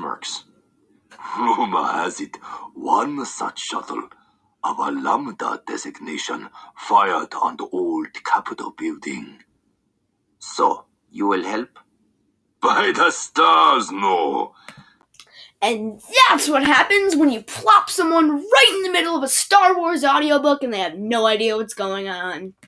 smirks. Rumor has it one such shuttle of a Lambda designation fired on the old Capitol building. So, you will help? By the stars, no. And that's what happens when you plop someone right in the middle of a Star Wars audiobook and they have no idea what's going on.